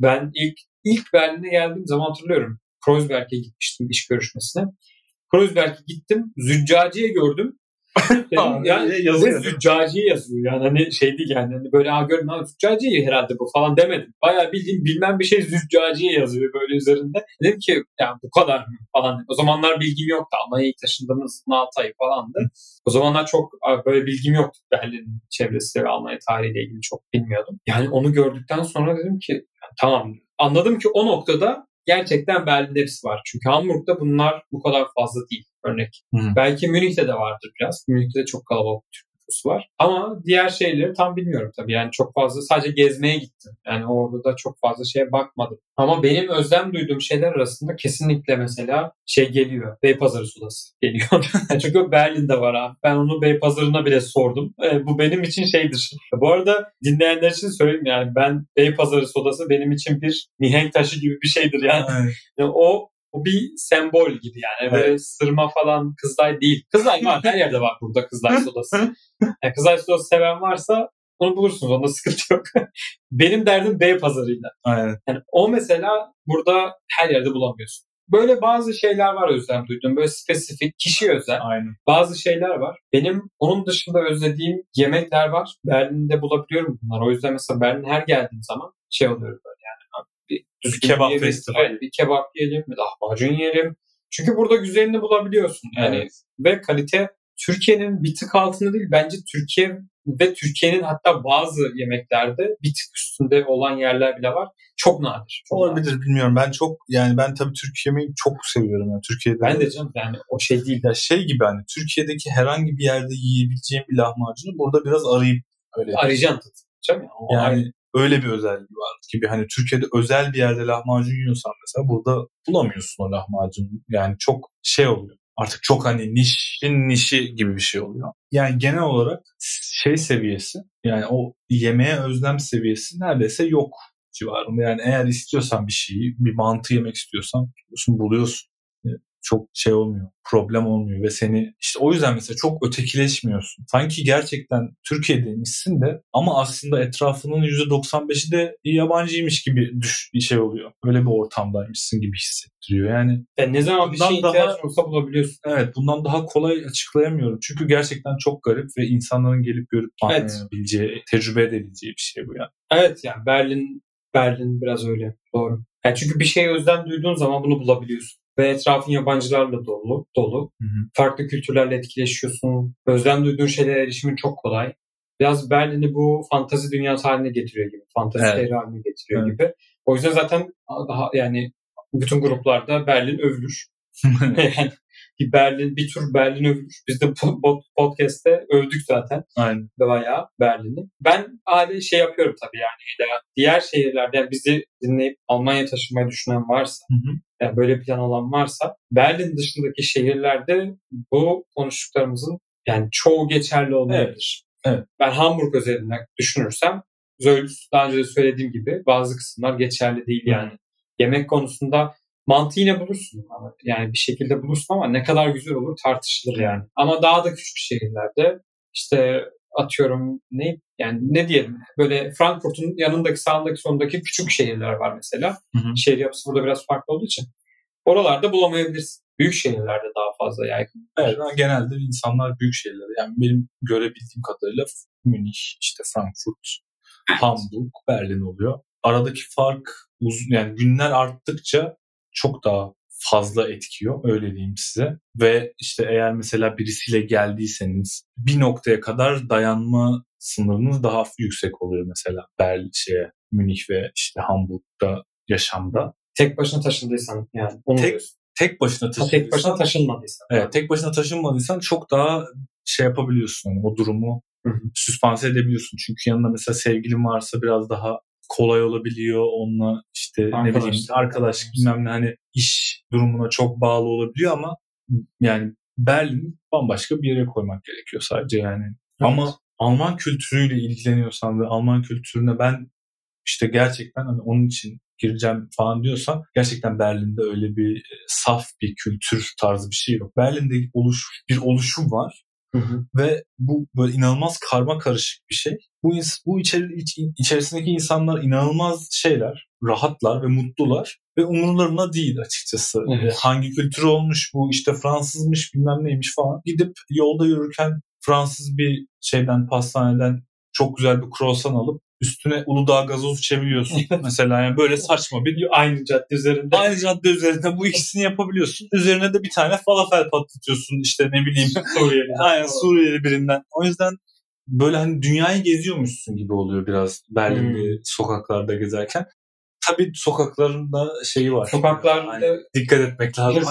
ben ilk ilk Berlin'e geldiğim zaman hatırlıyorum. Kreuzberg'e gitmiştim iş görüşmesine. Kreuzberg'e gittim. Züccaciye gördüm. Yani yazıyor, mi? züccaciye yazıyor. Yani hani şey değil yani. Hani böyle ha görün ha züccaciye herhalde bu falan demedim. Bayağı bildiğim bilmem bir şey züccaciye yazıyor böyle üzerinde. Dedim ki yani bu kadar mı falan. O zamanlar bilgim yoktu. Almanya'ya ilk taşındığımız 6 ay falandı. O zamanlar çok böyle bilgim yoktu. Berlin çevresi ve Almanya tarihiyle ilgili çok bilmiyordum. Yani onu gördükten sonra dedim ki yani tamam. Anladım ki o noktada gerçekten Berlin'de hepsi var. Çünkü Hamburg'da bunlar bu kadar fazla değil. Örnek. Hı. Belki Münih'te de vardır biraz. Münih'te de çok kalabalık Türk nüfusu var. Ama diğer şeyleri tam bilmiyorum tabii. Yani çok fazla sadece gezmeye gittim. Yani orada da çok fazla şeye bakmadım. Ama benim özlem duyduğum şeyler arasında kesinlikle mesela şey geliyor. Beypazarı sodası geliyor. [LAUGHS] Çünkü Berlin'de var abi. Ben onu Beypazarı'na bile sordum. E, bu benim için şeydir. [LAUGHS] Bu arada dinleyenler için söyleyeyim yani ben Beypazarı sodası benim için bir mihenk taşı gibi bir şeydir yani. Yani o o bir sembol gibi yani. Böyle sırma falan Kızılay değil. Kızılay var. Her yerde var burada Kızılay sodası. [LAUGHS] Yani Kızılay sodası seven varsa onu bulursunuz. Onda sıkıntı yok. [LAUGHS] Benim derdim Beypazarı'yla. Aynen. Yani o mesela burada her yerde bulamıyorsun. Böyle bazı şeyler var özlem duyduğum. Böyle spesifik, kişi özel Aynen. bazı şeyler var. Benim onun dışında özlediğim yemekler var. Berlin'de bulabiliyorum bunları. O yüzden mesela Berlin'e her geldiğim zaman şey oluyorum böyle yani. Bir, düzgün kebap yiyelim, festivali. evet, bir kebap yiyelim, bir lahmacun yiyelim. Çünkü burada güzelini bulabiliyorsun. Yani Evet. ve kalite Türkiye'nin bir tık altında değil. Bence Türkiye ve Türkiye'nin hatta bazı yemeklerde bir tık üstünde olan yerler bile var. Çok nadir. Çok nadir. Olabilir bilmiyorum. Ben çok yani ben tabii Türk yemeği çok seviyorum. Yani Türkiye'de Ben de canım yani o şey değil. ya şey gibi hani Türkiye'deki herhangi bir yerde yiyebileceğim bir lahmacunu burada biraz arayıp öyle Arayacaksın. Canım ya, o ayrı. yani öyle bir özelliği var gibi hani Türkiye'de özel bir yerde lahmacun yiyorsan mesela burada bulamıyorsun o lahmacunu. Yani çok şey oluyor. Artık çok hani nişin nişi gibi bir şey oluyor. Yani genel olarak şey seviyesi yani o yemeğe özlem seviyesi neredeyse yok civarında. Yani eğer istiyorsan bir şeyi, bir mantı yemek istiyorsan buluyorsun, Çok şey olmuyor, problem olmuyor ve seni işte o yüzden mesela çok ötekileşmiyorsun. Sanki gerçekten Türkiye'deymişsin de ama aslında etrafının %95'i de yabancıymış gibi düş bir şey oluyor. Öyle bir ortamdaymışsın gibi hissettiriyor. Yani Yani ne zaman bir şey daha- olsa bulabiliyorsun. Evet bundan daha kolay açıklayamıyorum. Çünkü gerçekten çok garip ve insanların gelip görüp Evet. anlayabileceği, tecrübe edebileceği bir şey bu yani. Evet yani Berlin Berlin biraz öyle. Doğru. Yani çünkü bir şeye özlem duyduğun zaman bunu bulabiliyorsun. Ve etrafın yabancılarla dolu. dolu. Hı hı. Farklı kültürlerle etkileşiyorsun. Özlem duyduğun şeylere erişimin çok kolay. Biraz Berlin'i bu fantazi dünyası haline getiriyor gibi. Fantazi Evet. şehri haline getiriyor Evet. gibi. O yüzden zaten daha yani bütün gruplarda Berlin övülür. yani [LAUGHS] [LAUGHS] bir Berlin, bir tur Berlin övülür. Biz de podcast'te övdük zaten Aynen. bayağı Berlin'i. Ben hali şey yapıyorum tabii yani. Ya diğer şehirlerde yani bizi dinleyip Almanya taşınmayı düşünen varsa, Hı hı. yani böyle plan olan varsa Berlin dışındaki şehirlerde bu konuştuklarımızın yani çoğu geçerli olmayabilir. Evet. Ben Hamburg özelinde düşünürsem Zöldüs daha önce de söylediğim gibi bazı kısımlar geçerli değil yani. Yemek konusunda mantı yine bulursun ama yani bir şekilde bulursun ama ne kadar güzel olur tartışılır yani. Ama daha da küçük şehirlerde işte atıyorum ne yani ne diyelim böyle Frankfurt'un yanındaki sağındaki sondaki küçük şehirler var mesela. Hı hı. Şehir yapısı burada biraz farklı olduğu için. Oralarda bulamayabilirsin. Büyük şehirlerde daha fazla yaygın. Evet, ama genelde insanlar büyük şeyleri yani benim görebildiğim kadarıyla Münih, işte Frankfurt, Hamburg, Berlin oluyor. Aradaki fark uzun yani günler arttıkça çok daha fazla etkiyor öyle diyeyim size. Ve işte eğer mesela birisiyle geldiyseniz bir noktaya kadar dayanma sınırınız daha yüksek oluyor mesela Berlin şeye Münih ve işte Hamburg'da yaşamda. Tek başına taşındıysan yani. Onu Tek- diyorsun. Tek başına Ha, tek başına taşınmadıysan. Evet, tek başına taşınmadıysan çok daha şey yapabiliyorsun. Yani o durumu Hı hı. süspanse edebiliyorsun. Çünkü yanında mesela sevgilin varsa biraz daha kolay olabiliyor. Onunla işte ne bileyim arkadaş bilmem ne hani iş durumuna çok bağlı olabiliyor ama yani Berlin bambaşka bir yere koymak gerekiyor sadece yani. Ama Alman kültürüyle ilgileniyorsan ve Alman kültürüne ben işte gerçekten hani onun için gireceğim falan diyorsan gerçekten Berlin'de öyle bir e, saf bir kültür tarzı bir şey yok. Berlin'de oluş, bir oluşum var Hı hı. ve bu böyle inanılmaz karma karışık bir şey. Bu bu içeri, iç- içerisindeki insanlar inanılmaz şeyler, rahatlar ve mutlular ve umurlarına değil açıkçası. Evet. E, Hangi kültür olmuş bu işte Fransızmış bilmem neymiş falan. Gidip yolda yürürken Fransız bir şeyden pastaneden çok güzel bir croissant alıp üstüne Uludağ gazoz içebiliyorsun. Mesela yani böyle saçma bir Aynı cadde üzerinde. Aynı cadde üzerinde bu ikisini yapabiliyorsun. Üzerine de bir tane falafel patlatıyorsun işte ne bileyim. [LAUGHS] Suriyeli. Aynen Suriyeli birinden. O yüzden böyle hani dünyayı geziyormuşsun gibi oluyor biraz Berlin'de sokaklarda gezerken. Tabii sokakların da şeyi var. Sokaklarda Yani dikkat etmek lazım. [LAUGHS]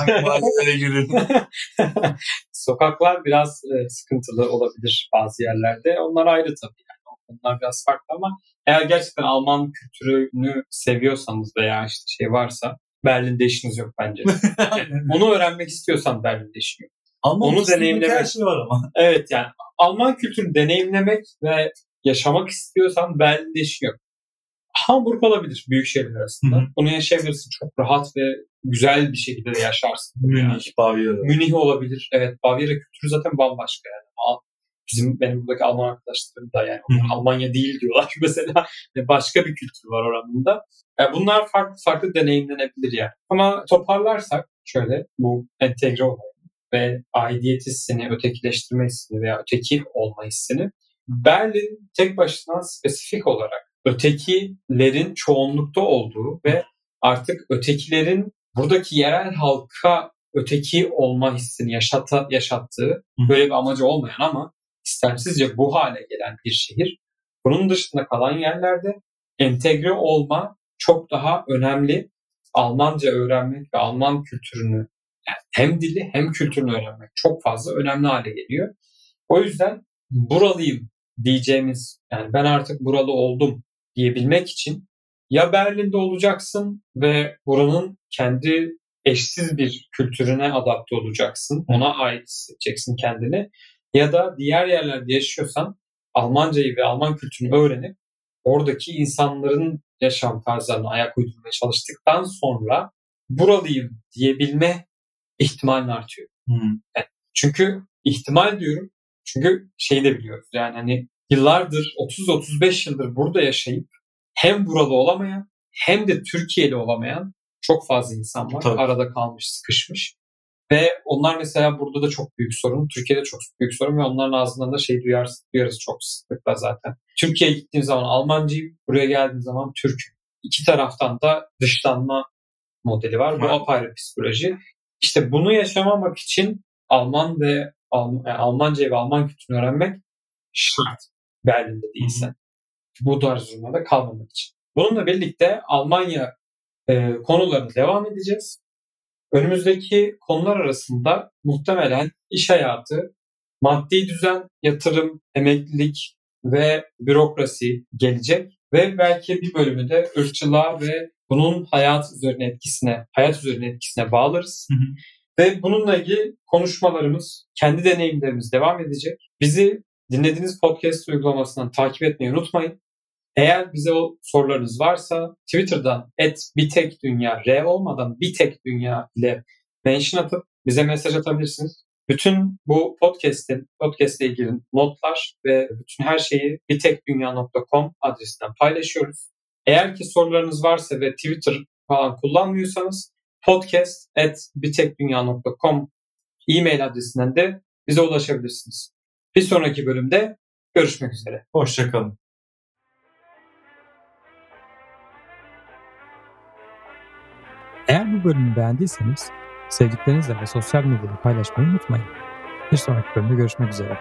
Sokaklar biraz e, sıkıntılı olabilir bazı yerlerde. Onlar ayrı tabii. Yani. Onlar biraz farklı ama eğer gerçekten Alman kültürünü seviyorsanız veya işte şey varsa Berlin'de işiniz yok bence. [LAUGHS] Onu öğrenmek istiyorsan Berlin'de işin yok. Ama Onu deneyimlemek. Her şey var ama. [LAUGHS] Evet yani Alman kültürünü deneyimlemek ve yaşamak istiyorsan Berlin'de işin yok. Hamburg olabilir büyük şehirler arasında. Hı hı. Bunu yaşayabilirsin. Çok rahat ve güzel bir şekilde de yaşarsın. Yani. Münih, Bavyera. Münih olabilir. Evet Bavyera kültürü zaten bambaşka yani. Bizim benim buradaki Alman arkadaşlarım da yani onlar. Almanya değil diyorlar [LAUGHS] mesela. Başka bir kültür var oranında. Yani bunlar farklı farklı deneyimlenebilir yani. Ama toparlarsak şöyle bu entegre olmayı ve aidiyet hissini, ötekileştirme hissini veya öteki olma hissini Berlin tek başına spesifik olarak ötekilerin çoğunlukta olduğu ve artık ötekilerin buradaki yerel halka öteki olma hissini yaşata, yaşattığı böyle bir amacı olmayan ama istemsizce bu hale gelen bir şehir. Bunun dışında kalan yerlerde entegre olma çok daha önemli. Almanca öğrenmek ve Alman kültürünü yani hem dili hem kültürünü öğrenmek çok fazla önemli hale geliyor. O yüzden buralıyım diyeceğimiz yani ben artık buralı oldum diyebilmek için ya Berlin'de olacaksın ve buranın kendi eşsiz bir kültürüne adapte olacaksın. Ona ait hissedeceksin kendini. Ya da diğer yerlerde yaşıyorsan Almancayı ve Alman kültürünü öğrenip oradaki insanların yaşam tarzlarına ayak uydurmaya çalıştıktan sonra buralıyım diyebilme ihtimalin artıyor. Hı. Çünkü ihtimal diyorum. Çünkü şeyi de biliyoruz. Yani hani yıllardır 30-35 yıldır burada yaşayıp hem buralı olamayan hem de Türkiye'li olamayan çok fazla insan var. Tabii. Arada kalmış, sıkışmış. Ve onlar mesela burada da çok büyük sorun. Türkiye'de çok büyük sorun ve onların ağzından da şey duyarız, duyarız çok sıklıkla zaten. Türkiye'ye gittiğim zaman Almancıyım, buraya geldiğim zaman Türk'üm. İki taraftan da dışlanma modeli var. Bu apayrı psikoloji. İşte bunu yaşamamak için Alman ve Alm- yani Almanca ve Alman kültürünü öğrenmek şart. Berlin'de değilsen. Bu tarz durumlarda kalmamak için. Bununla birlikte Almanya e, konularına devam edeceğiz. Önümüzdeki konular arasında muhtemelen iş hayatı, maddi düzen, yatırım, emeklilik ve bürokrasi gelecek ve belki bir bölümü de ırkçılığa ve bunun hayat üzerine etkisine, hayat üzerine etkisine bağlarız. Hı hı. Ve bununla ilgili konuşmalarımız, kendi deneyimlerimiz devam edecek. Bizi dinlediğiniz podcast uygulamasından takip etmeyi unutmayın. Eğer bize o sorularınız varsa Twitter'dan et bitek dünya r olmadan bitek dünya ile mention atıp bize mesaj atabilirsiniz. Bütün bu podcast'in, podcast ile ilgili notlar ve bütün her şeyi bitekdünya.com adresinden paylaşıyoruz. Eğer ki sorularınız varsa ve Twitter falan kullanmıyorsanız podcast.bitekdünya.com e-mail adresinden de bize ulaşabilirsiniz. Bir sonraki bölümde görüşmek üzere. Hoşçakalın. Eğer bu bölümü beğendiyseniz sevdiklerinizle ve sosyal medyada paylaşmayı unutmayın. Bir sonraki bölümde görüşmek üzere.